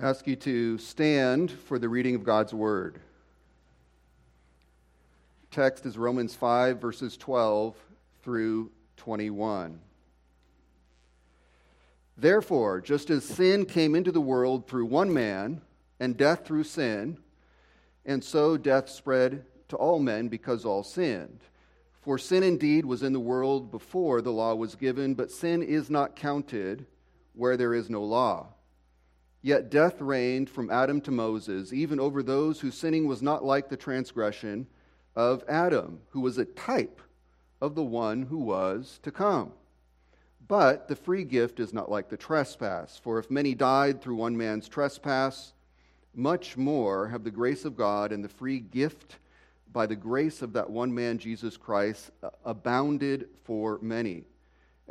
I ask you to stand for the reading of God's word. Text is Romans 5, verses 12 through 21. Therefore, just as sin came into the world through one man, and death through sin, and so death spread to all men because all sinned. For sin indeed was in the world before the law was given, but sin is not counted where there is no law. Yet death reigned from Adam to Moses, even over those whose sinning was not like the transgression of Adam, who was a type of the one who was to come. But the free gift is not like the trespass. For if many died through one man's trespass, much more have the grace of God and the free gift by the grace of that one man, Jesus Christ, abounded for many.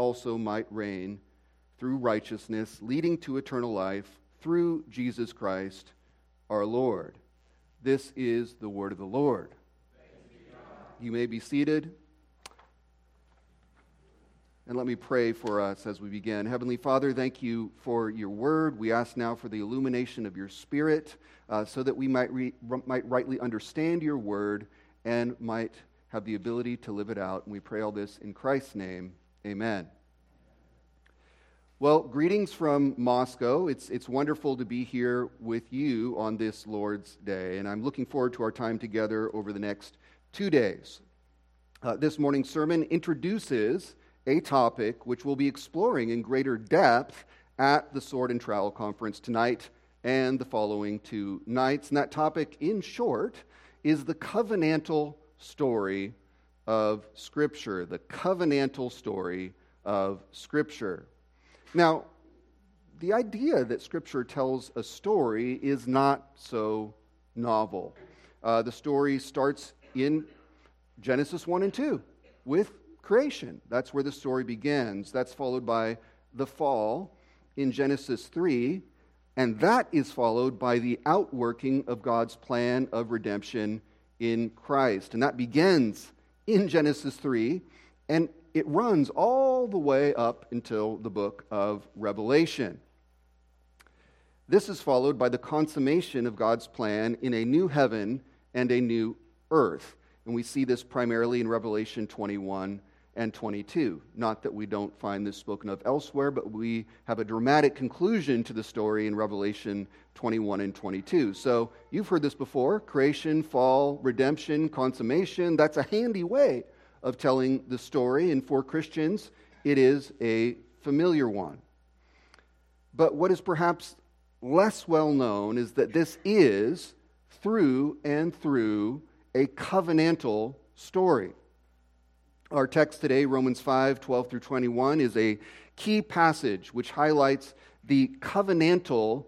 also might reign through righteousness, leading to eternal life through Jesus Christ our Lord. This is the word of the Lord. You may be seated. And let me pray for us as we begin. Heavenly Father, thank you for your word. We ask now for the illumination of your spirit uh, so that we might, re- might rightly understand your word and might have the ability to live it out. And we pray all this in Christ's name. Amen. Well, greetings from Moscow. It's, it's wonderful to be here with you on this Lord's Day, and I'm looking forward to our time together over the next two days. Uh, this morning's sermon introduces a topic which we'll be exploring in greater depth at the Sword and Trowel Conference tonight and the following two nights. And that topic, in short, is the covenantal story of Scripture. The covenantal story of Scripture. Now, the idea that Scripture tells a story is not so novel. Uh, the story starts in Genesis 1 and 2 with creation. That's where the story begins. That's followed by the fall in Genesis 3, and that is followed by the outworking of God's plan of redemption in Christ. And that begins in Genesis 3, and it runs all the way up until the book of Revelation. This is followed by the consummation of God's plan in a new heaven and a new earth. And we see this primarily in Revelation 21 and 22. Not that we don't find this spoken of elsewhere, but we have a dramatic conclusion to the story in Revelation 21 and 22. So you've heard this before creation, fall, redemption, consummation. That's a handy way of telling the story, and for Christians, it is a familiar one. But what is perhaps less well known is that this is, through and through, a covenantal story. Our text today, Romans 5 12 through 21, is a key passage which highlights the covenantal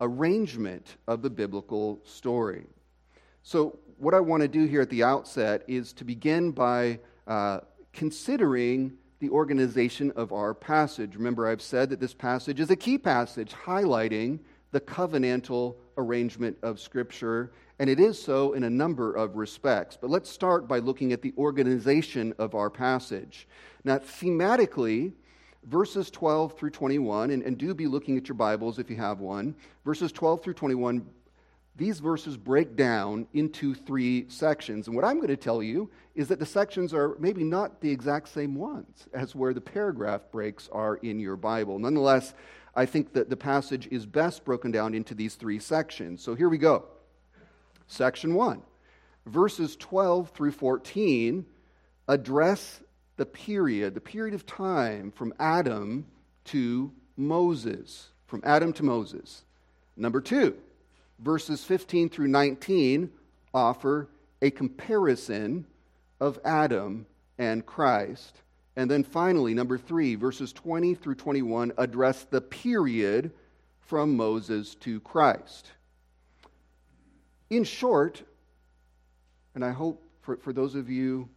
arrangement of the biblical story. So, what I want to do here at the outset is to begin by uh, considering the organization of our passage. Remember, I've said that this passage is a key passage highlighting the covenantal arrangement of Scripture and it is so in a number of respects. But let's start by looking at the organization of our passage. Now, thematically, verses 12 through 21, and, and do be looking at your Bibles if you have one, verses 12 through 21, these verses break down into three sections. And what I'm going to tell you is that the sections are maybe not the exact same ones as where the paragraph breaks are in your Bible. Nonetheless, I think that the passage is best broken down into these three sections. So here we go. Section 1 verses 12 through 14 address the period, the period of time from Adam to Moses. From Adam to Moses. Number two, verses 15 through 19 offer a comparison of Adam and Christ. And then finally, number three, verses 20 through 21 address the period from Moses to Christ. In short, and I hope for, for those of you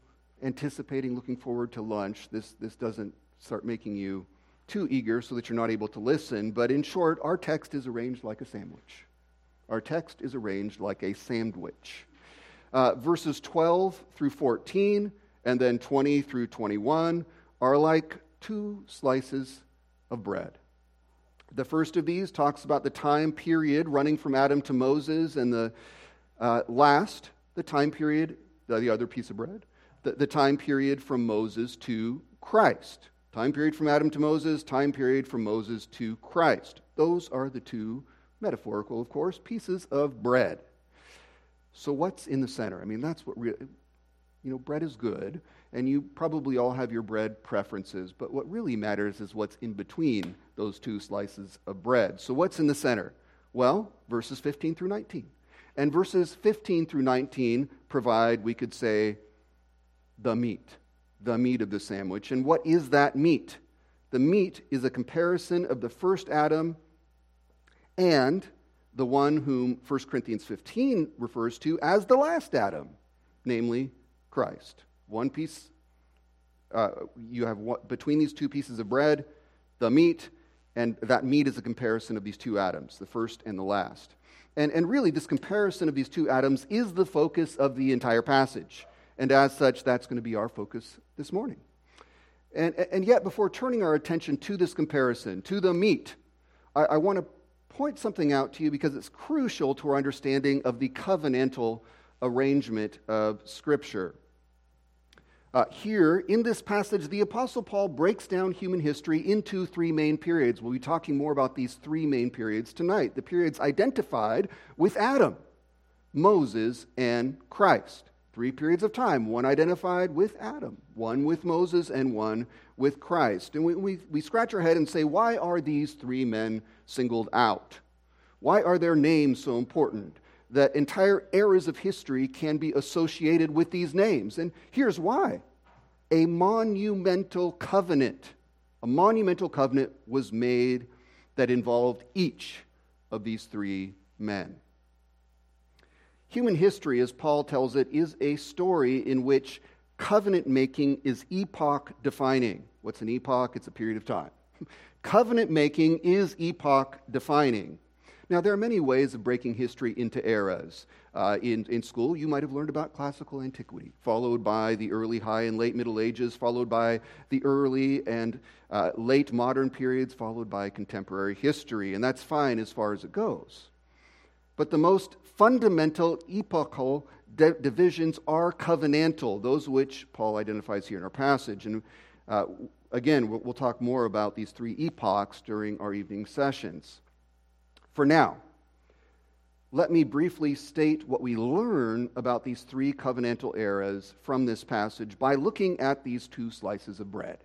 anticipating looking forward to lunch, this, this doesn't start making you too eager so that you're not able to listen. But in short, our text is arranged like a sandwich. Our text is arranged like a sandwich. Uh, verses 12 through 14 and then 20 through 21 are like two slices of bread. The first of these talks about the time period running from Adam to Moses, and the uh, last, the time period, the, the other piece of bread, the, the time period from Moses to Christ. Time period from Adam to Moses, time period from Moses to Christ. Those are the two, metaphorical, of course, pieces of bread. So, what's in the center? I mean, that's what really, you know, bread is good, and you probably all have your bread preferences, but what really matters is what's in between those two slices of bread. So, what's in the center? Well, verses 15 through 19. And verses 15 through 19 provide, we could say, the meat, the meat of the sandwich. And what is that meat? The meat is a comparison of the first Adam and the one whom 1 Corinthians 15 refers to as the last Adam, namely Christ. One piece, uh, you have one, between these two pieces of bread, the meat, and that meat is a comparison of these two Adams, the first and the last. And, and really, this comparison of these two Adams is the focus of the entire passage. And as such, that's going to be our focus this morning. And, and yet, before turning our attention to this comparison, to the meat, I, I want to point something out to you because it's crucial to our understanding of the covenantal arrangement of Scripture. Uh, here, in this passage, the Apostle Paul breaks down human history into three main periods. We'll be talking more about these three main periods tonight. The periods identified with Adam, Moses, and Christ. Three periods of time, one identified with Adam, one with Moses, and one with Christ. And we, we, we scratch our head and say, why are these three men singled out? Why are their names so important? That entire eras of history can be associated with these names. And here's why a monumental covenant, a monumental covenant was made that involved each of these three men. Human history, as Paul tells it, is a story in which covenant making is epoch defining. What's an epoch? It's a period of time. covenant making is epoch defining. Now, there are many ways of breaking history into eras. Uh, in, in school, you might have learned about classical antiquity, followed by the early, high, and late Middle Ages, followed by the early and uh, late modern periods, followed by contemporary history. And that's fine as far as it goes. But the most fundamental epochal de- divisions are covenantal, those which Paul identifies here in our passage. And uh, again, we'll, we'll talk more about these three epochs during our evening sessions. For now, let me briefly state what we learn about these three covenantal eras from this passage by looking at these two slices of bread.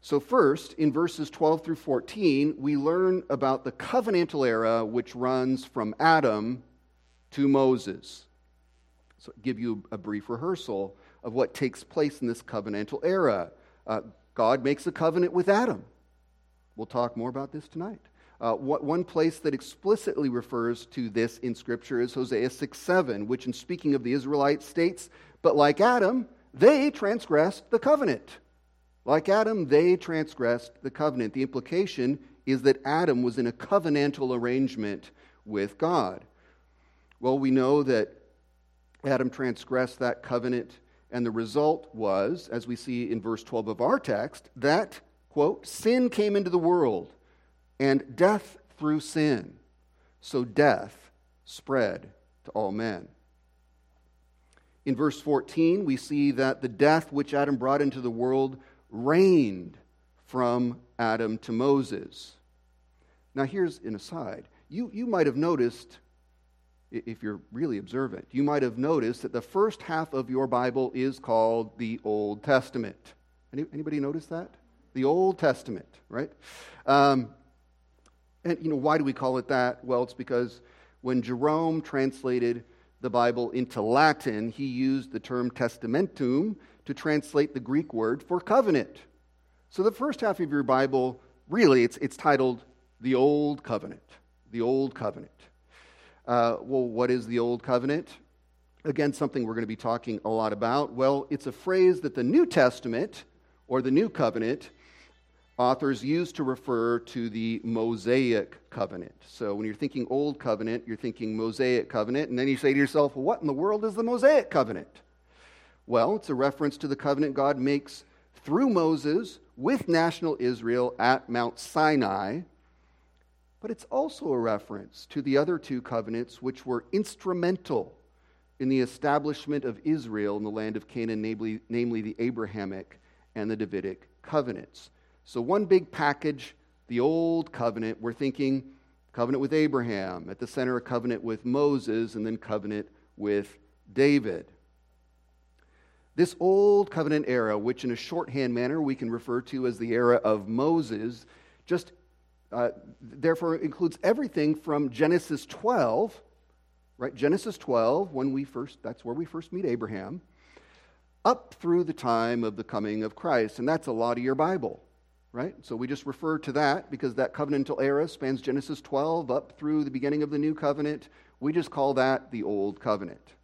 So, first, in verses 12 through 14, we learn about the covenantal era which runs from Adam to Moses. So, give you a brief rehearsal of what takes place in this covenantal era. Uh, God makes a covenant with Adam. We'll talk more about this tonight. Uh, one place that explicitly refers to this in Scripture is Hosea 6 7, which, in speaking of the Israelites, states, But like Adam, they transgressed the covenant. Like Adam, they transgressed the covenant. The implication is that Adam was in a covenantal arrangement with God. Well, we know that Adam transgressed that covenant, and the result was, as we see in verse 12 of our text, that, quote, sin came into the world and death through sin. So death spread to all men. In verse 14, we see that the death which Adam brought into the world reigned from Adam to Moses. Now, here's an aside. You, you might have noticed if you're really observant. You might have noticed that the first half of your Bible is called the Old Testament. Any, anybody notice that? The Old Testament, right? Um, and, you know, why do we call it that? Well, it's because when Jerome translated the Bible into Latin, he used the term testamentum to translate the Greek word for covenant. So the first half of your Bible, really, it's, it's titled the Old Covenant. The Old Covenant. Uh, well, what is the Old Covenant? Again, something we're going to be talking a lot about. Well, it's a phrase that the New Testament or the New Covenant authors use to refer to the Mosaic covenant. So when you're thinking Old Covenant, you're thinking Mosaic covenant, and then you say to yourself, well, what in the world is the Mosaic covenant? Well, it's a reference to the covenant God makes through Moses with national Israel at Mount Sinai. But it's also a reference to the other two covenants which were instrumental in the establishment of Israel in the land of Canaan, namely, namely the Abrahamic and the Davidic covenants. So, one big package, the old covenant, we're thinking covenant with Abraham, at the center, a covenant with Moses, and then covenant with David. This old covenant era, which in a shorthand manner we can refer to as the era of Moses, just uh, therefore includes everything from Genesis 12, right? Genesis 12, when we first, that's where we first meet Abraham, up through the time of the coming of Christ. And that's a lot of your Bible right? So we just refer to that because that covenantal era spans Genesis 12 up through the beginning of the new covenant. We just call that the old covenant.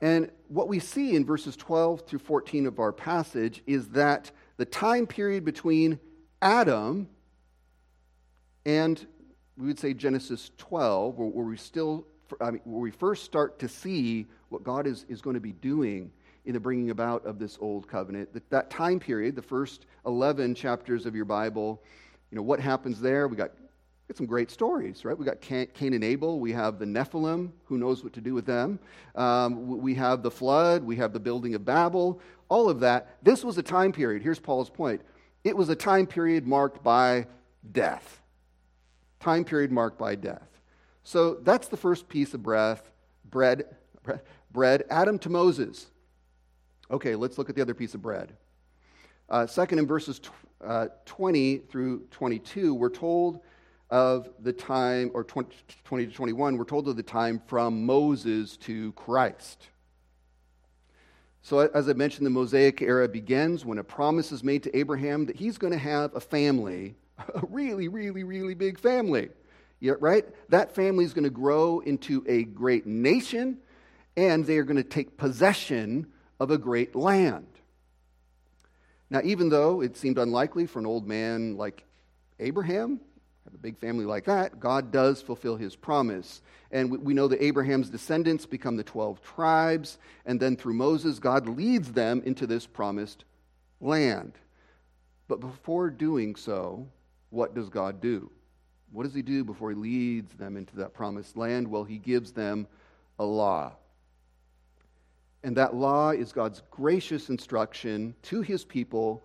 And what we see in verses 12 through 14 of our passage is that the time period between Adam and we would say Genesis 12, where, we still, I mean, where we first start to see what God is, is going to be doing in the bringing about of this old covenant. That, that time period, the first 11 chapters of your Bible, you know, what happens there? We got, got some great stories, right? We got Cain and Abel. We have the Nephilim. Who knows what to do with them? Um, we have the flood. We have the building of Babel. All of that. This was a time period. Here's Paul's point. It was a time period marked by death. Time period marked by death. So that's the first piece of breath, bread, bread. Adam to Moses. Okay, let's look at the other piece of bread. Uh, second, in verses tw- uh, 20 through 22, we're told of the time, or 20, 20 to 21, we're told of the time from Moses to Christ. So, as I mentioned, the Mosaic era begins when a promise is made to Abraham that he's going to have a family, a really, really, really big family. Yeah, right? That family is going to grow into a great nation, and they are going to take possession of a great land. Now, even though it seemed unlikely for an old man like Abraham, have a big family like that, God does fulfill his promise. And we know that Abraham's descendants become the 12 tribes, and then through Moses, God leads them into this promised land. But before doing so, what does God do? What does he do before he leads them into that promised land? Well, he gives them a law. And that law is God's gracious instruction to his people,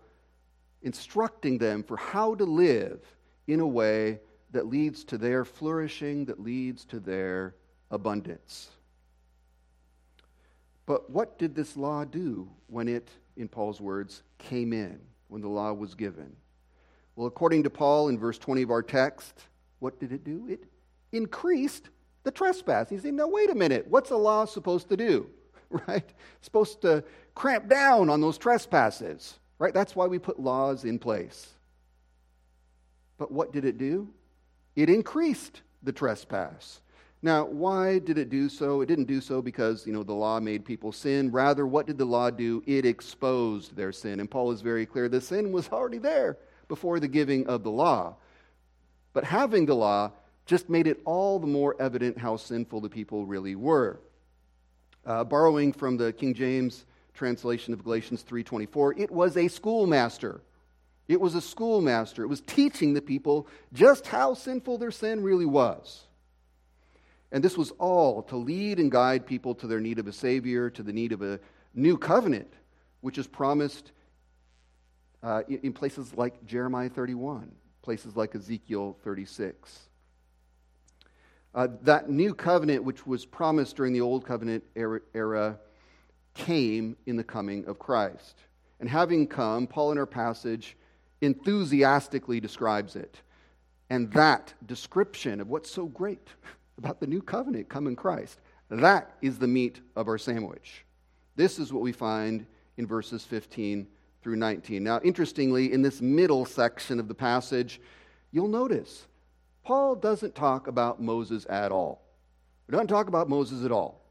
instructing them for how to live in a way that leads to their flourishing, that leads to their abundance. But what did this law do when it, in Paul's words, came in, when the law was given? Well, according to Paul in verse 20 of our text, what did it do? It increased the trespass. He said, now, wait a minute. What's a law supposed to do? right? Supposed to cramp down on those trespasses, right? That's why we put laws in place. But what did it do? It increased the trespass. Now, why did it do so? It didn't do so because, you know, the law made people sin. Rather, what did the law do? It exposed their sin. And Paul is very clear the sin was already there before the giving of the law. But having the law just made it all the more evident how sinful the people really were. Uh, borrowing from the King James translation of Galatians 3:24, it was a schoolmaster. It was a schoolmaster. It was teaching the people just how sinful their sin really was. And this was all to lead and guide people to their need of a Savior, to the need of a new covenant, which is promised uh, in places like Jeremiah 31, places like Ezekiel 36. Uh, that new covenant, which was promised during the Old Covenant era, era, came in the coming of Christ. And having come, Paul in our passage enthusiastically describes it. And that description of what's so great about the new covenant come in Christ, that is the meat of our sandwich. This is what we find in verses 15 through 19. Now, interestingly, in this middle section of the passage, you'll notice Paul doesn't talk about Moses at all. He doesn't talk about Moses at all.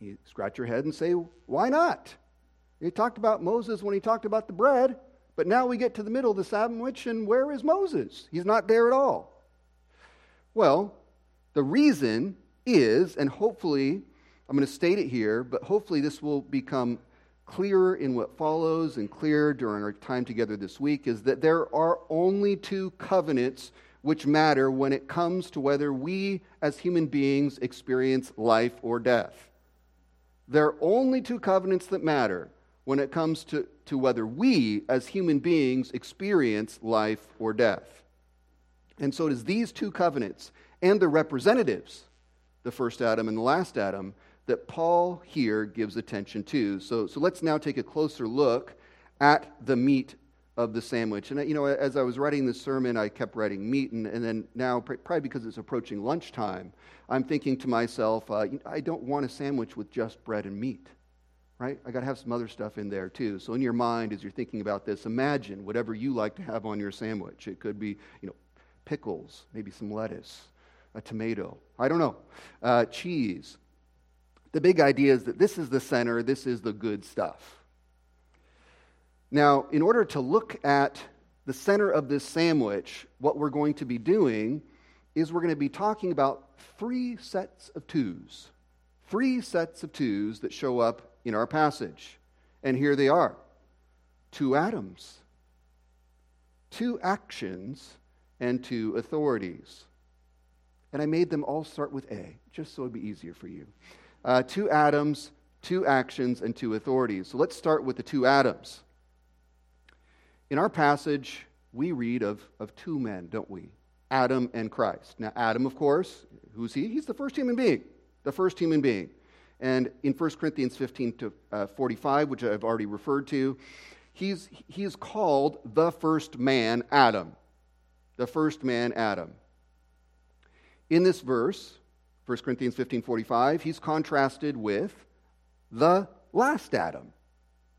You scratch your head and say, why not? He talked about Moses when he talked about the bread, but now we get to the middle of the sandwich, and where is Moses? He's not there at all. Well, the reason is, and hopefully, I'm going to state it here, but hopefully this will become clearer in what follows and clear during our time together this week, is that there are only two covenants which matter when it comes to whether we as human beings experience life or death. There are only two covenants that matter when it comes to, to whether we as human beings experience life or death. And so it is these two covenants and the representatives, the first Adam and the last Adam, that Paul here gives attention to. So, so let's now take a closer look at the meat of the sandwich. And, you know, as I was writing this sermon, I kept writing meat, and, and then now, probably because it's approaching lunchtime, I'm thinking to myself, uh, I don't want a sandwich with just bread and meat, right? I got to have some other stuff in there too. So, in your mind, as you're thinking about this, imagine whatever you like to have on your sandwich. It could be, you know, pickles, maybe some lettuce, a tomato, I don't know, uh, cheese. The big idea is that this is the center, this is the good stuff now, in order to look at the center of this sandwich, what we're going to be doing is we're going to be talking about three sets of twos. Three sets of twos that show up in our passage. And here they are two Adams, two actions, and two authorities. And I made them all start with A, just so it'd be easier for you. Uh, two Adams, two actions, and two authorities. So let's start with the two Adams. In our passage, we read of, of two men, don't we? Adam and Christ. Now, Adam, of course, who's he? He's the first human being, the first human being. And in 1 Corinthians 15 to uh, 45, which I've already referred to, he's, he is called the first man, Adam. The first man, Adam. In this verse, 1 Corinthians 15 45, he's contrasted with the last Adam,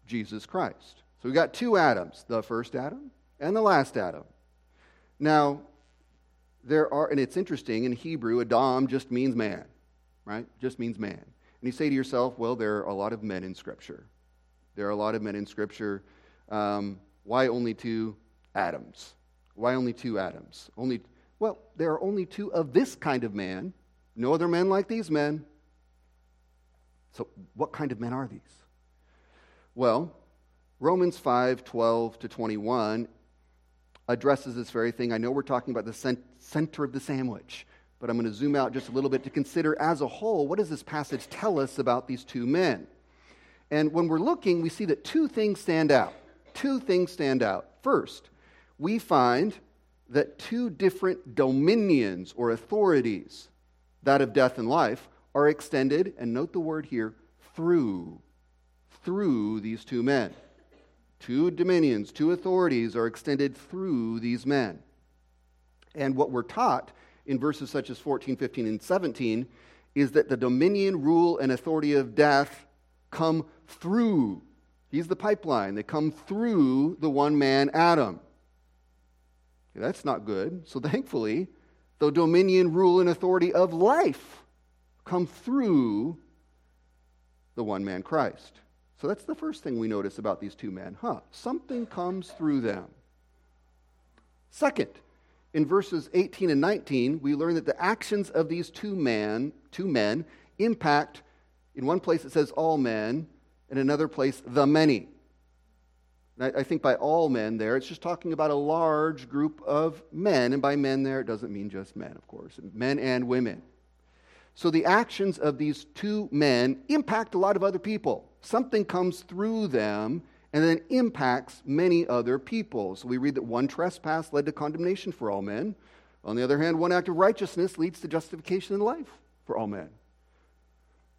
Jesus Christ. So we've got two Adams the first Adam and the last Adam. Now, there are, and it's interesting, in Hebrew, Adam just means man, right? Just means man. And you say to yourself, well, there are a lot of men in Scripture. There are a lot of men in Scripture. Um, why only two Adams? Why only two Adams? Only, well, there are only two of this kind of man. No other men like these men. So, what kind of men are these? Well, Romans 5 12 to 21 addresses this very thing. I know we're talking about the center of the sandwich, but I'm going to zoom out just a little bit to consider as a whole what does this passage tell us about these two men? And when we're looking, we see that two things stand out. Two things stand out. First, we find that two different dominions or authorities, that of death and life, are extended, and note the word here, through, through these two men. Two dominions, two authorities are extended through these men. And what we're taught in verses such as 14, 15, and 17 is that the dominion, rule, and authority of death come through. He's the pipeline. They come through the one man, Adam. That's not good. So thankfully, the dominion, rule, and authority of life come through the one man, Christ. So that's the first thing we notice about these two men. Huh, something comes through them. Second, in verses 18 and 19, we learn that the actions of these two men, two men impact, in one place it says all men, in another place, the many. I think by all men there, it's just talking about a large group of men. And by men there, it doesn't mean just men, of course, men and women. So the actions of these two men impact a lot of other people something comes through them and then impacts many other people. So we read that one trespass led to condemnation for all men, On the other hand, one act of righteousness leads to justification in life for all men.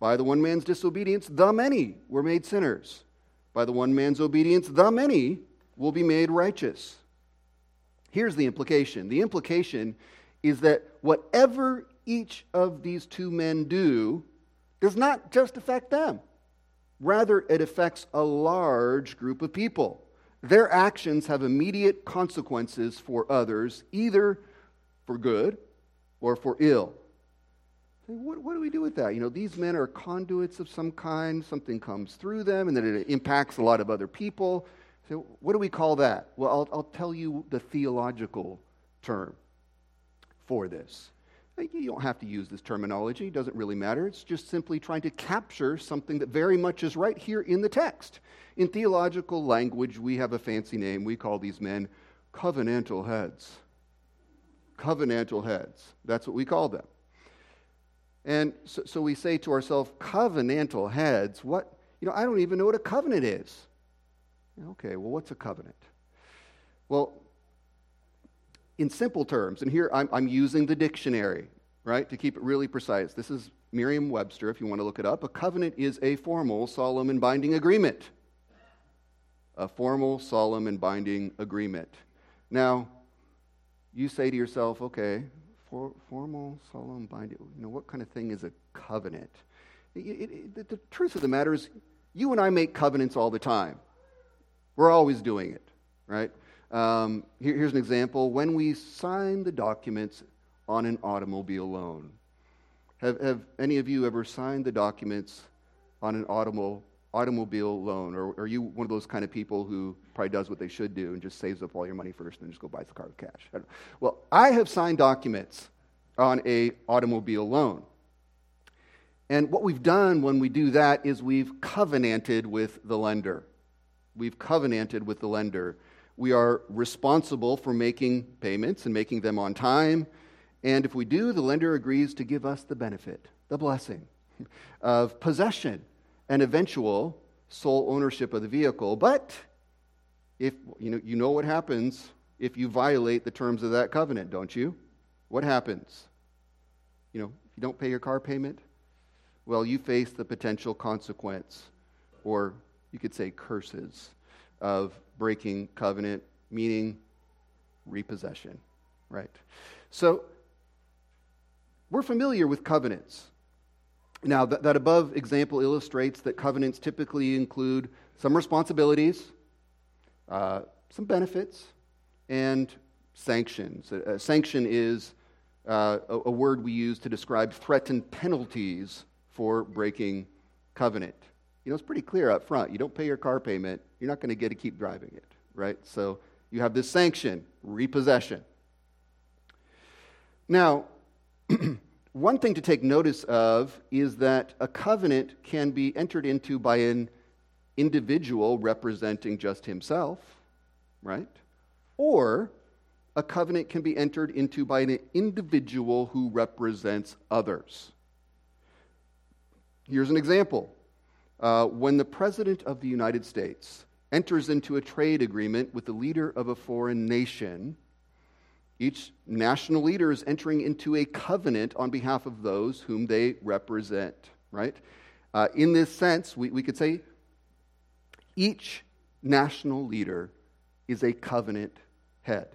By the one man's disobedience, the many were made sinners. By the one man's obedience, the many will be made righteous. Here's the implication the implication is that whatever each of these two men do does not just affect them, rather, it affects a large group of people. Their actions have immediate consequences for others, either for good or for ill. What, what, do we do with that? You know, these men are conduits of some kind, something comes through them, and then it impacts a lot of other people. So, what do we call that? Well, I'll, I'll tell you the theological term for this. You don't have to use this terminology, it doesn't really matter. It's just simply trying to capture something that very much is right here in the text. In theological language, we have a fancy name. We call these men covenantal heads. Covenantal heads. That's what we call them. And so, so we say to ourselves, covenantal heads, what? You know, I don't even know what a covenant is. Okay, well, what's a covenant? Well, in simple terms, and here I'm, I'm using the dictionary, right, to keep it really precise. This is Merriam Webster, if you want to look it up. A covenant is a formal, solemn, and binding agreement. A formal, solemn, and binding agreement. Now, you say to yourself, okay, for, formal, solemn, binding, you know, what kind of thing is a covenant? It, it, the truth of the matter is, you and I make covenants all the time. We're always doing it, right? Um, here, here's an example. When we sign the documents on an automobile loan, have, have any of you ever signed the documents on an automobile, automobile loan? Or are you one of those kind of people who probably does what they should do and just saves up all your money first and then just go buys the car with cash? I well, I have signed documents on a automobile loan. And what we've done when we do that is we've covenanted with the lender. We've covenanted with the lender we are responsible for making payments and making them on time. And if we do, the lender agrees to give us the benefit, the blessing of possession and eventual sole ownership of the vehicle. But if you know, you know what happens if you violate the terms of that covenant, don't you? What happens? You know, if you don't pay your car payment, well, you face the potential consequence, or you could say curses, of breaking covenant, meaning repossession, right? So we're familiar with covenants. Now, that, that above example illustrates that covenants typically include some responsibilities, uh, some benefits, and sanctions. A, a sanction is uh, a, a word we use to describe threatened penalties for breaking covenant. You know, it's pretty clear up front. You don't pay your car payment, you're not going to get to keep driving it, right? So you have this sanction, repossession. Now, one thing to take notice of is that a covenant can be entered into by an individual representing just himself, right? Or a covenant can be entered into by an individual who represents others. Here's an example uh, when the President of the United States enters into a trade agreement with the leader of a foreign nation, each national leader is entering into a covenant on behalf of those whom they represent, right? Uh, in this sense, we, we could say each national leader is a covenant head.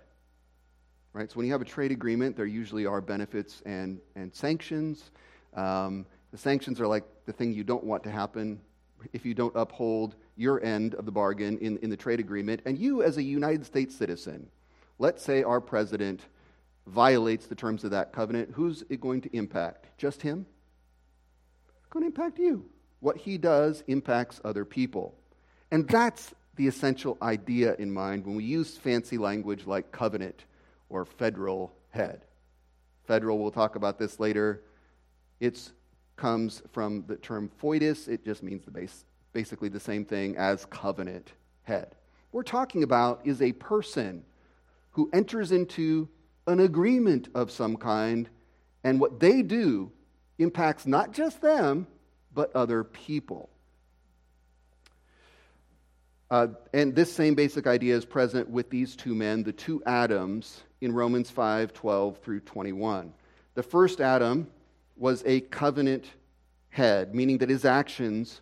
Right? So when you have a trade agreement, there usually are benefits and, and sanctions. Um, the sanctions are like the thing you don't want to happen if you don't uphold your end of the bargain in, in the trade agreement. And you, as a United States citizen, let's say our president violates the terms of that covenant, who's it going to impact? Just him? It's going to impact you. What he does impacts other people. And that's the essential idea in mind when we use fancy language like covenant or federal head. Federal, we'll talk about this later. It's comes from the term foedus. It just means the base, basically the same thing as covenant head. What we're talking about is a person who enters into an agreement of some kind, and what they do impacts not just them, but other people. Uh, and this same basic idea is present with these two men, the two Adams, in Romans 5 12 through 21. The first Adam was a covenant head, meaning that his actions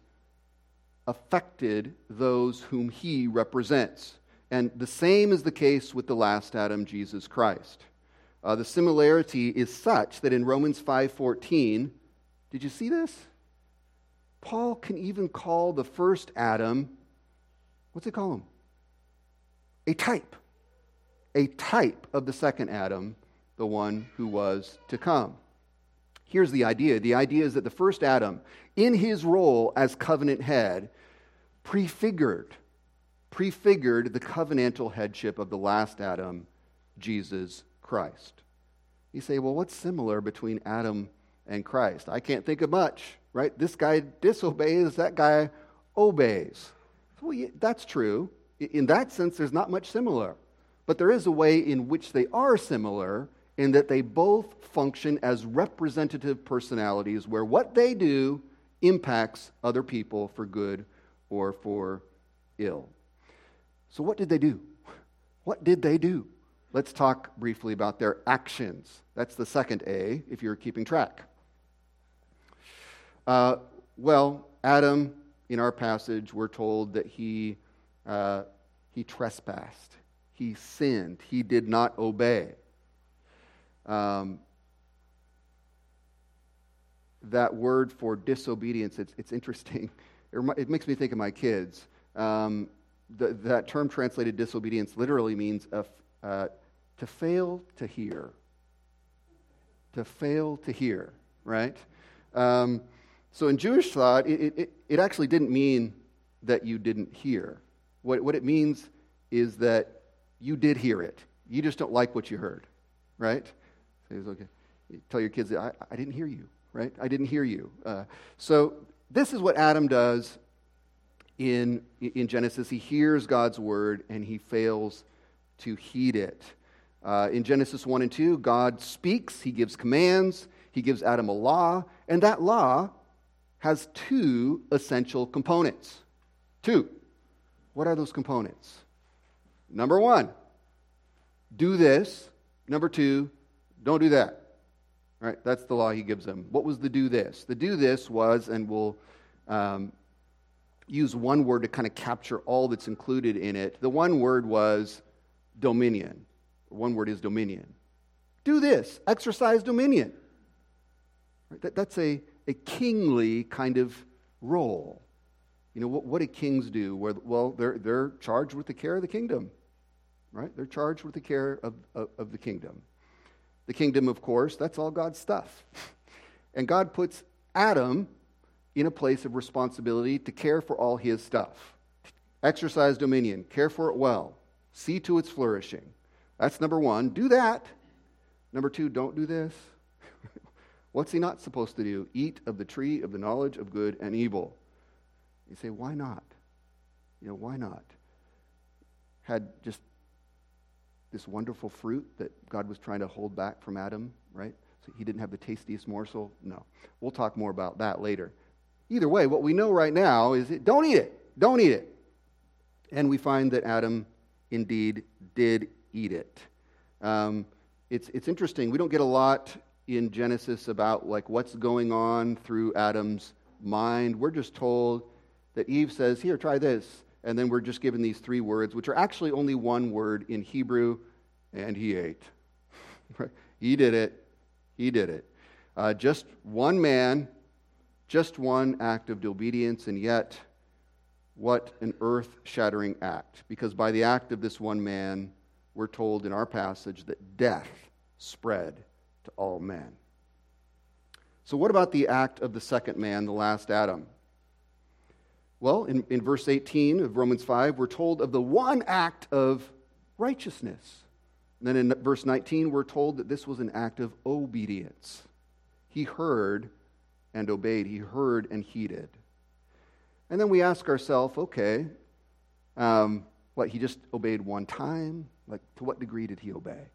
affected those whom he represents. And the same is the case with the last Adam, Jesus Christ. Uh, the similarity is such that in Romans 5:14, did you see this? Paul can even call the first Adam, what's he call him? A type. A type of the second Adam, the one who was to come. Here's the idea the idea is that the first Adam, in his role as covenant head, prefigured, prefigured the covenantal headship of the last Adam, Jesus Christ. You say, well, what's similar between Adam and Christ? I can't think of much, right? This guy disobeys, that guy obeys. Well, yeah, that's true. In that sense, there's not much similar. But there is a way in which they are similar in that they both function as representative personalities where what they do impacts other people for good or for ill. So, what did they do? What did they do? Let's talk briefly about their actions. That's the second A, if you're keeping track. Uh, well, Adam, in our passage, we're told that he, uh, he trespassed, he sinned, he did not obey. Um, that word for disobedience, it's, it's interesting. It, it, makes me think of my kids. Um, the, that term translated disobedience literally means a, uh, to fail to hear. To fail to hear, right? Um, so in Jewish thought, it, it, it, actually didn't mean that you didn't hear. What, what it means is that you did hear it. You just don't like what you heard, right? Says, okay. You tell your kids, I, I didn't hear you, right? I didn't hear you. Uh, so this is what Adam does in, in Genesis. He hears God's word and he fails to heed it. Uh, in Genesis 1 and 2, God speaks, he gives commands, he gives Adam a law, and that law has two essential components. Two. What are those components? Number one, do this. Number two, don't do that. Right? That's the law he gives them. What was the do this? The do this was, and we'll um, use one word to kind of capture all that's included in it. The one word was dominion. One word is dominion. Do this, exercise dominion. Right? That, that's a, a kingly kind of role. You know, what, what do kings do? Well, they're, they're charged with the care of the kingdom, right? They're charged with the care of, of, of the kingdom. The kingdom, of course, that's all God's stuff. And God puts Adam in a place of responsibility to care for all his stuff. Exercise dominion, care for it well, see to its flourishing. That's number one. Do that. Number two, don't do this. What's he not supposed to do? Eat of the tree of the knowledge of good and evil. You say, why not? You know, why not? Had just this wonderful fruit that God was trying to hold back from Adam, right? So he didn't have the tastiest morsel? No. We'll talk more about that later. Either way, what we know right now is it, don't eat it. Don't eat it. And we find that Adam indeed did eat it. Um, it's, it's interesting. We don't get a lot in Genesis about like what's going on through Adam's mind. We're just told that Eve says, "Here, try this," and then we're just given these three words, which are actually only one word in Hebrew, and he ate. he did it. He did it. Uh, just one man, just one act of obedience, and yet, what an earth shattering act. Because by the act of this one man, we're told in our passage that death spread to all men. So, what about the act of the second man, the last Adam? Well, in, in verse 18 of Romans 5, we're told of the one act of righteousness. And then in verse 19, we're told that this was an act of obedience. He heard and obeyed, he heard and heeded. And then we ask ourselves, okay, um, what, he just obeyed one time? Like, to what degree did he obey?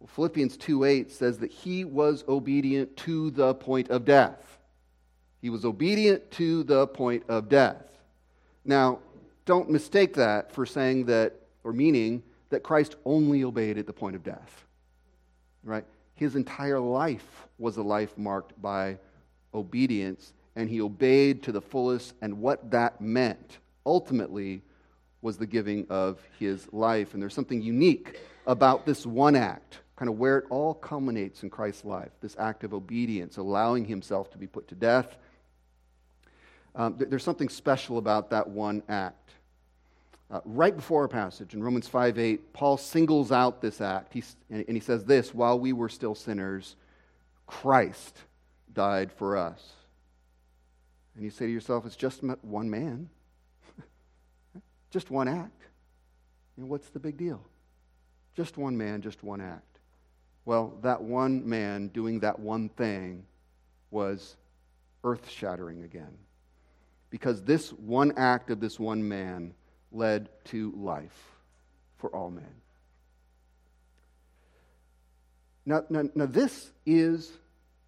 Well, Philippians 2 8 says that he was obedient to the point of death. He was obedient to the point of death. Now, don't mistake that for saying that, or meaning that Christ only obeyed at the point of death. Right? His entire life was a life marked by obedience, and he obeyed to the fullest, and what that meant ultimately was the giving of his life. And there's something unique about this one act, kind of where it all culminates in Christ's life this act of obedience, allowing himself to be put to death. Um, there's something special about that one act. Uh, right before our passage in Romans 5 8, Paul singles out this act. And he says this while we were still sinners, Christ died for us. And you say to yourself, it's just one man, just one act. Know, what's the big deal? Just one man, just one act. Well, that one man doing that one thing was earth shattering again. Because this one act of this one man led to life for all men. Now, now, now this is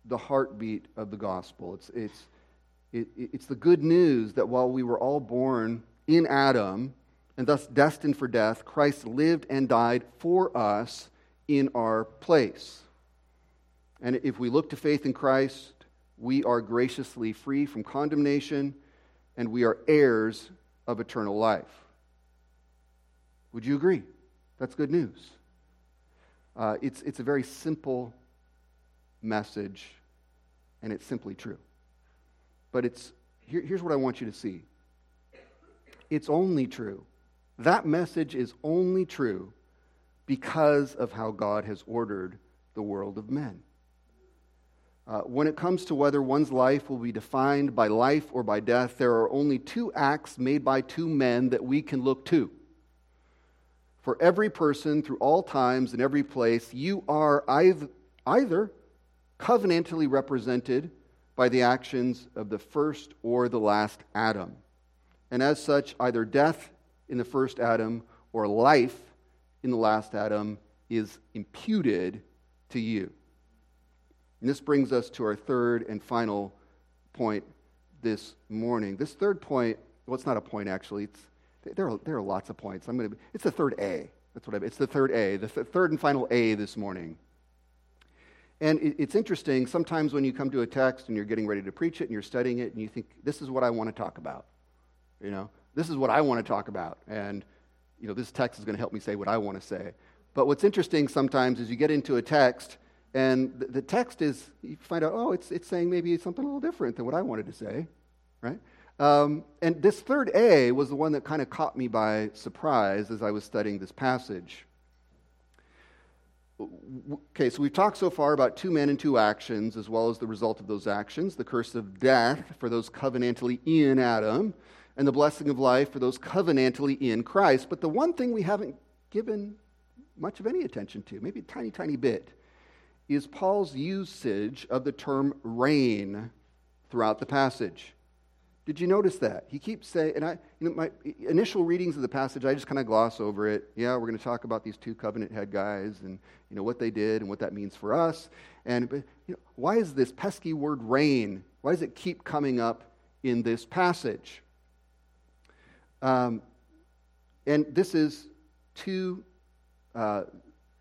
the heartbeat of the gospel. It's, it's, it, it's the good news that while we were all born in Adam and thus destined for death, Christ lived and died for us in our place. And if we look to faith in Christ, we are graciously free from condemnation and we are heirs of eternal life. Would you agree? That's good news. Uh, it's, it's a very simple message, and it's simply true. But it's, here, here's what I want you to see it's only true. That message is only true because of how God has ordered the world of men. Uh, when it comes to whether one's life will be defined by life or by death, there are only two acts made by two men that we can look to for every person through all times and every place, you are either, either covenantally represented by the actions of the first or the last Adam. And as such, either death in the first Adam or life in the last Adam is imputed to you. And this brings us to our third and final point this morning. This third point, well, it's not a point actually, it's there are, there are lots of points. I'm to, it's the third A. That's what I, it's the third A, the th- third and final A this morning. And it, it's interesting, sometimes when you come to a text and you're getting ready to preach it and you're studying it and you think, this is what I want to talk about. You know, this is what I want to talk about. And, you know, this text is going to help me say what I want to say. But what's interesting sometimes is you get into a text and the, text is, you find out, oh, it's, it's saying maybe something a little different than what I wanted to say, right? Um, and this third A was the one that kind of caught me by surprise as I was studying this passage. Okay, so we've talked so far about two men and two actions, as well as the result of those actions the curse of death for those covenantally in Adam, and the blessing of life for those covenantally in Christ. But the one thing we haven't given much of any attention to, maybe a tiny, tiny bit, is Paul's usage of the term reign throughout the passage. Did you notice that? He keeps saying, and I, you know, my initial readings of the passage, I just kind of gloss over it. Yeah, we're going to talk about these two covenant head guys and, you know, what they did and what that means for us. And, but, you know, why is this pesky word reign, why does it keep coming up in this passage? Um, and this is two, uh,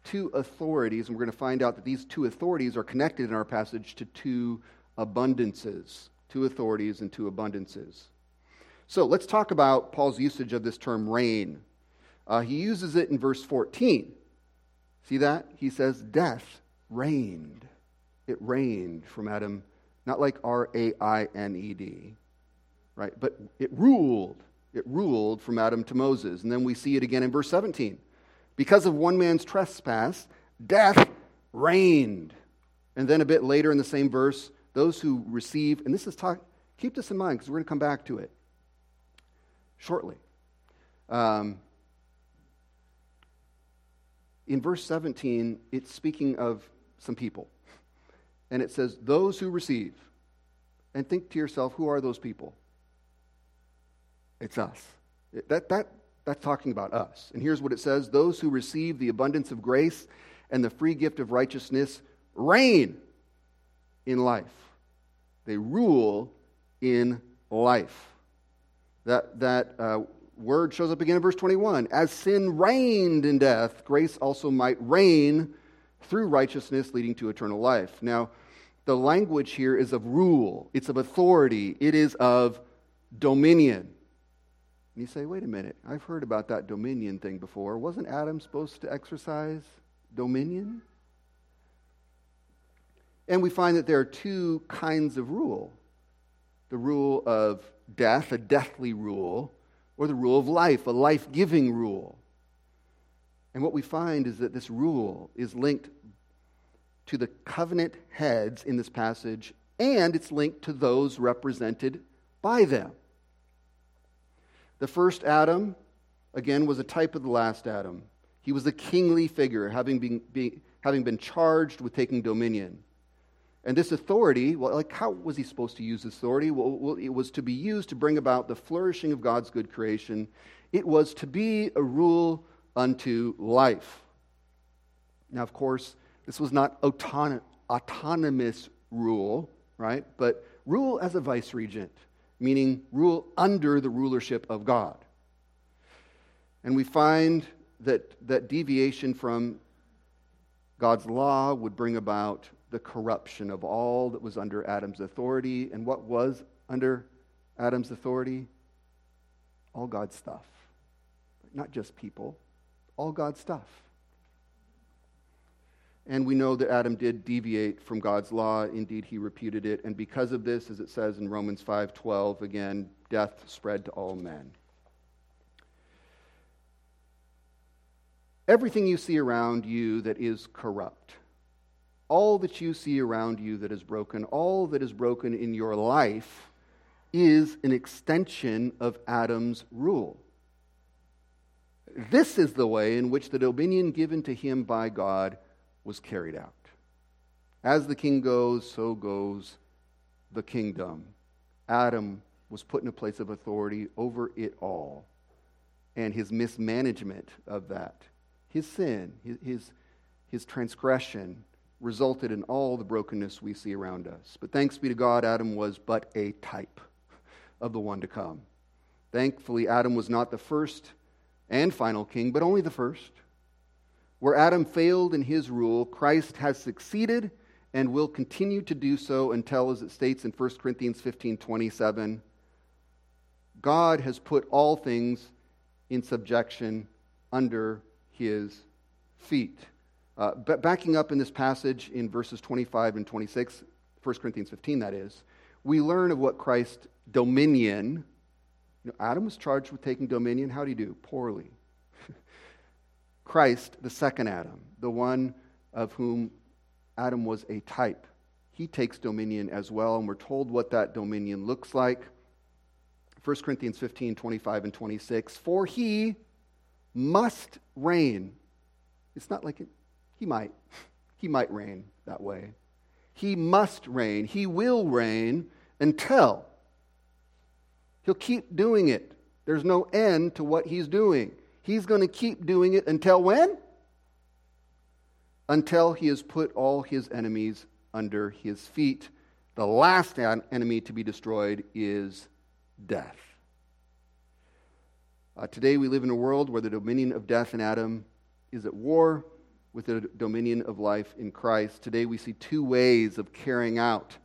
two authorities, and we're going to find out that these two authorities are connected in our passage to two abundances two authorities and two abundances. So let's talk about Paul's usage of this term reign. Uh, he uses it in verse 14. See that? He says, Death reigned. It reigned from Adam, not like R A I N E D, right? But it ruled. It ruled from Adam to Moses. And then we see it again in verse 17. Because of one man's trespass, death reigned. And then a bit later in the same verse, those who receive, and this is talk, keep this in mind because we're going to come back to it shortly. Um, in verse 17, it's speaking of some people. And it says, those who receive. And think to yourself, who are those people? It's us. That, that, that's talking about us. And here's what it says those who receive the abundance of grace and the free gift of righteousness reign in life. They rule in life. That, that uh, word shows up again in verse 21. As sin reigned in death, grace also might reign through righteousness, leading to eternal life. Now, the language here is of rule, it's of authority, it is of dominion. And you say, wait a minute, I've heard about that dominion thing before. Wasn't Adam supposed to exercise dominion? And we find that there are two kinds of rule the rule of death, a deathly rule, or the rule of life, a life giving rule. And what we find is that this rule is linked to the covenant heads in this passage, and it's linked to those represented by them. The first Adam, again, was a type of the last Adam. He was a kingly figure, having been, be, having been charged with taking dominion. And this authority, well, like how was he supposed to use this authority? Well, well, it was to be used to bring about the flourishing of God's good creation. It was to be a rule unto life. Now, of course, this was not autonom- autonomous rule, right? But rule as a vice regent, meaning rule under the rulership of God. And we find that, that deviation from God's law would bring about the corruption of all that was under Adam's authority. And what was under Adam's authority? All God's stuff. Not just people, all God's stuff. And we know that Adam did deviate from God's law. Indeed, he reputed it. And because of this, as it says in Romans 5:12, again, death spread to all men. Everything you see around you that is corrupt, all that you see around you that is broken, all that is broken in your life is an extension of Adam's rule. This is the way in which the dominion given to him by God was carried out. As the king goes, so goes the kingdom. Adam was put in a place of authority over it all. And his mismanagement of that, his sin, his, his, transgression, resulted in all the brokenness we see around us. But thanks be to God, Adam was but a type of the one to come. Thankfully, Adam was not the first and final king, but only the first. Where Adam failed in his rule, Christ has succeeded and will continue to do so until, as it states in 1 Corinthians 15 27, God has put all things in subjection under his feet. Uh, but backing up in this passage in verses 25 and 26, 1 Corinthians 15, that is, we learn of what Christ's dominion. You know, Adam was charged with taking dominion. How did he do? Poorly. Christ, the second Adam, the one of whom Adam was a type, he takes dominion as well, and we're told what that dominion looks like. 1 Corinthians 15, 25, and 26. For he must reign. It's not like it, he might. He might reign that way. He must reign. He will reign until. He'll keep doing it. There's no end to what he's doing. He's going to keep doing it until when? Until he has put all his enemies under his feet. The last enemy to be destroyed is death. Uh, today we live in a world where the dominion of death in Adam is at war with the dominion of life in Christ. Today we see two ways of carrying out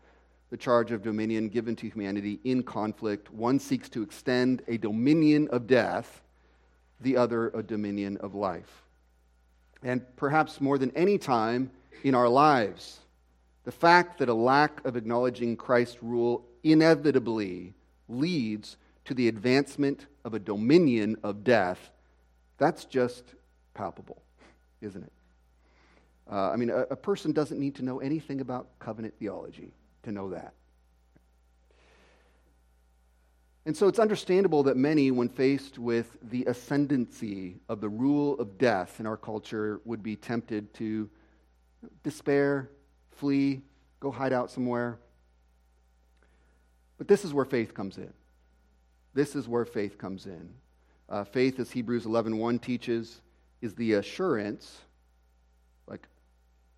the charge of dominion given to humanity in conflict. One seeks to extend a dominion of death, the other a dominion of life. And perhaps more than any time in our lives, the fact that a lack of acknowledging Christ's rule inevitably leads to the advancement of a dominion of death, that's just palpable, isn't it? Uh, I mean, a, a person doesn't need to know anything about covenant theology to know that. And so it's understandable that many, when faced with the ascendancy of the rule of death in our culture, would be tempted to despair, flee, go hide out somewhere. But this is where faith comes in. This is where faith comes in. Uh, faith, as Hebrews 11.1 teaches, is the assurance like,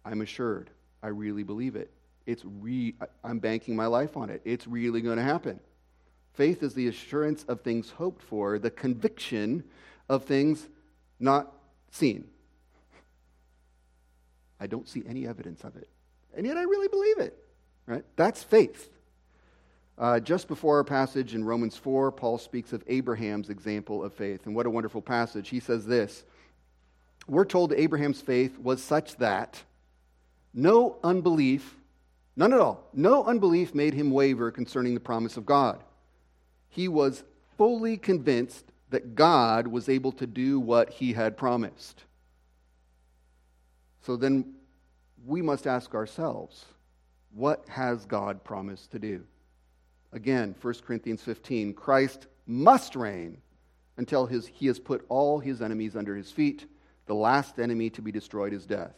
I'm assured. I really believe it. It's re- I'm banking my life on it. It's really going to happen. Faith is the assurance of things hoped for, the conviction of things not seen. I don't see any evidence of it. And yet I really believe it. Right? That's faith. Uh, just before our passage in Romans 4, Paul speaks of Abraham's example of faith. And what a wonderful passage. He says this We're told Abraham's faith was such that no unbelief, none at all, no unbelief made him waver concerning the promise of God. He was fully convinced that God was able to do what he had promised. So then we must ask ourselves what has God promised to do? Again, 1 Corinthians 15 Christ must reign until his, he has put all his enemies under his feet. The last enemy to be destroyed is death.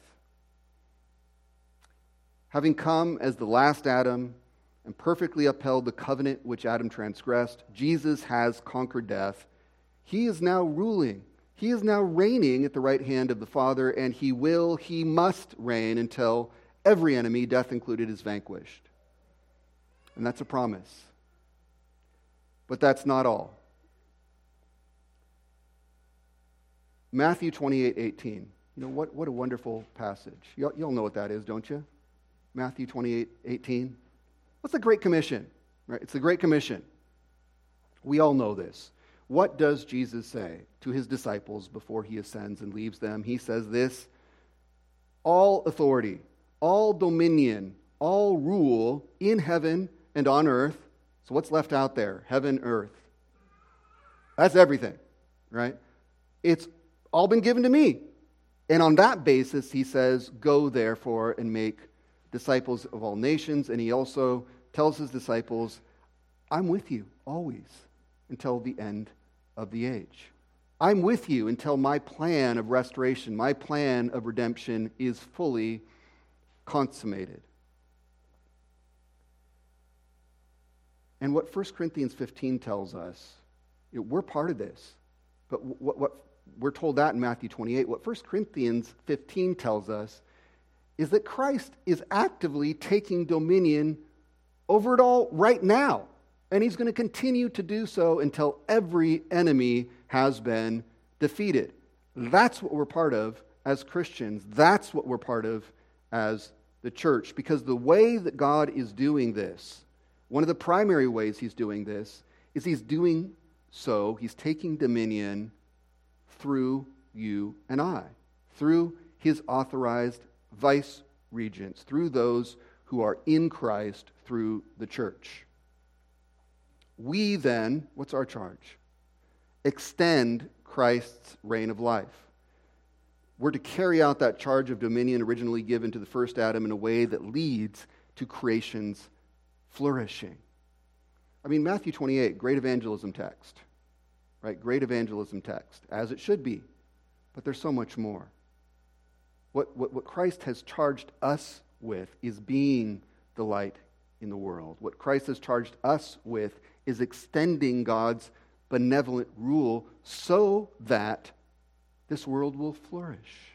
Having come as the last Adam and perfectly upheld the covenant which Adam transgressed, Jesus has conquered death. He is now ruling. He is now reigning at the right hand of the Father, and he will, he must reign until every enemy, death included, is vanquished. And that's a promise. But that's not all. Matthew 28 18. You know, what, what a wonderful passage. You all know what that is, don't you? Matthew 28 18. What's the Great Commission? Right? It's the Great Commission. We all know this. What does Jesus say to his disciples before he ascends and leaves them? He says this All authority, all dominion, all rule in heaven and on earth so, what's left out there? Heaven, earth. That's everything, right? It's all been given to me. And on that basis, he says, Go therefore and make disciples of all nations. And he also tells his disciples, I'm with you always until the end of the age. I'm with you until my plan of restoration, my plan of redemption is fully consummated. And what 1 Corinthians 15 tells us, you know, we're part of this. But what, what we're told that in Matthew 28. What 1 Corinthians 15 tells us is that Christ is actively taking dominion over it all right now. And he's going to continue to do so until every enemy has been defeated. That's what we're part of as Christians. That's what we're part of as the church. Because the way that God is doing this one of the primary ways he's doing this is he's doing so, he's taking dominion through you and I, through his authorized vice regents, through those who are in Christ through the church. We then, what's our charge? Extend Christ's reign of life. We're to carry out that charge of dominion originally given to the first Adam in a way that leads to creation's flourishing. I mean, Matthew 28, great evangelism text, right? Great evangelism text, as it should be. But there's so much more. What, what, what Christ has charged us with is being the light in the world. What Christ has charged us with is extending God's benevolent rule so that this world will flourish.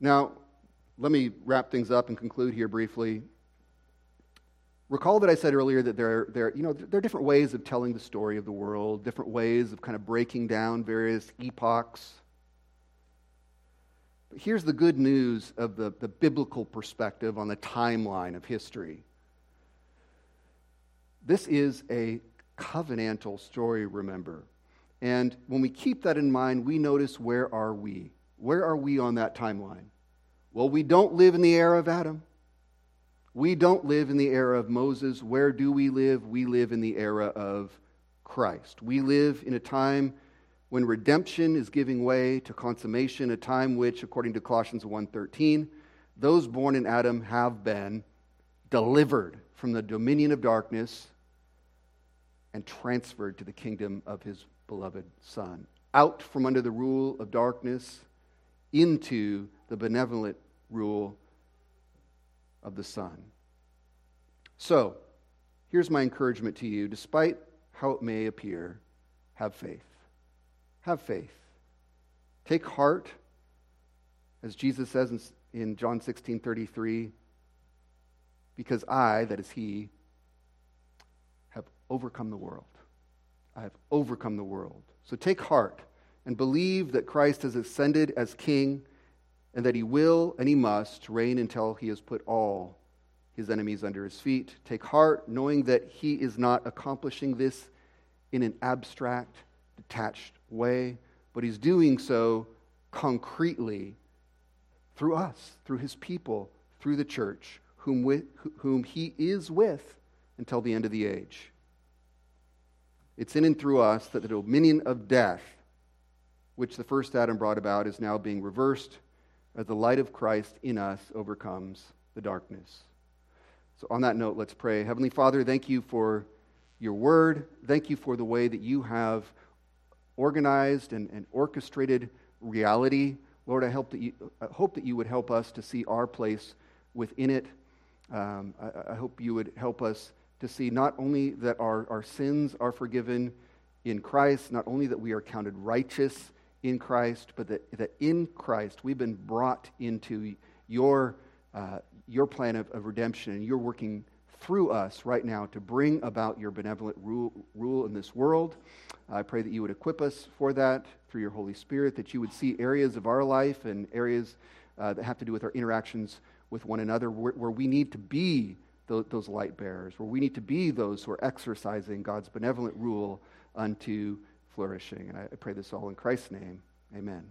Now, let me wrap things up and conclude here briefly. Recall that I said earlier that there, there, you know, there are different ways of telling the story of the world, different ways of kind of breaking down various epochs. But here's the good news of the, the biblical perspective on the timeline of history. This is a covenantal story, remember. And when we keep that in mind, we notice where are we? Where are we on that timeline? Well, we don't live in the era of Adam. We don't live in the era of Moses. Where do we live? We live in the era of Christ. We live in a time when redemption is giving way to consummation, a time which, according to Colossians 1:13, those born in Adam have been delivered from the dominion of darkness and transferred to the kingdom of his beloved Son. Out from under the rule of darkness into the benevolent rule of the Son. So, here's my encouragement to you despite how it may appear, have faith. Have faith. Take heart, as Jesus says in, John 16 33. because I, that is He, have overcome the world. I have overcome the world. So take heart and believe that Christ has ascended as King and that He will and He must reign until He has put all His enemies under His feet. Take heart knowing that He is not accomplishing this in an abstract, detached way, but He's doing so concretely through us, through His people, through the church, whom, with, whom He is with until the end of the age. It's in and through us that the dominion of death, which the first Adam brought about, is now being reversed as the light of Christ in us overcomes the darkness. So, on that note, let's pray. Heavenly Father, thank you for your word. Thank you for the way that you have organized and, and orchestrated reality. Lord, I hope, that you, I hope that you would help us to see our place within it. Um, I, I hope you would help us to see not only that our, our sins are forgiven in Christ, not only that we are counted righteous in Christ, but that, that in Christ we've been brought into your, uh, your plan of, of redemption, and you're working through us right now to bring about your benevolent rule, rule in this world. I pray that you would equip us for that through your Holy Spirit, that you would see areas of our life and areas uh, that have to do with our interactions with one another where, where we need to be those light bearers, where we need to be those who are exercising God's benevolent rule unto flourishing. And I pray this all in Christ's name. Amen.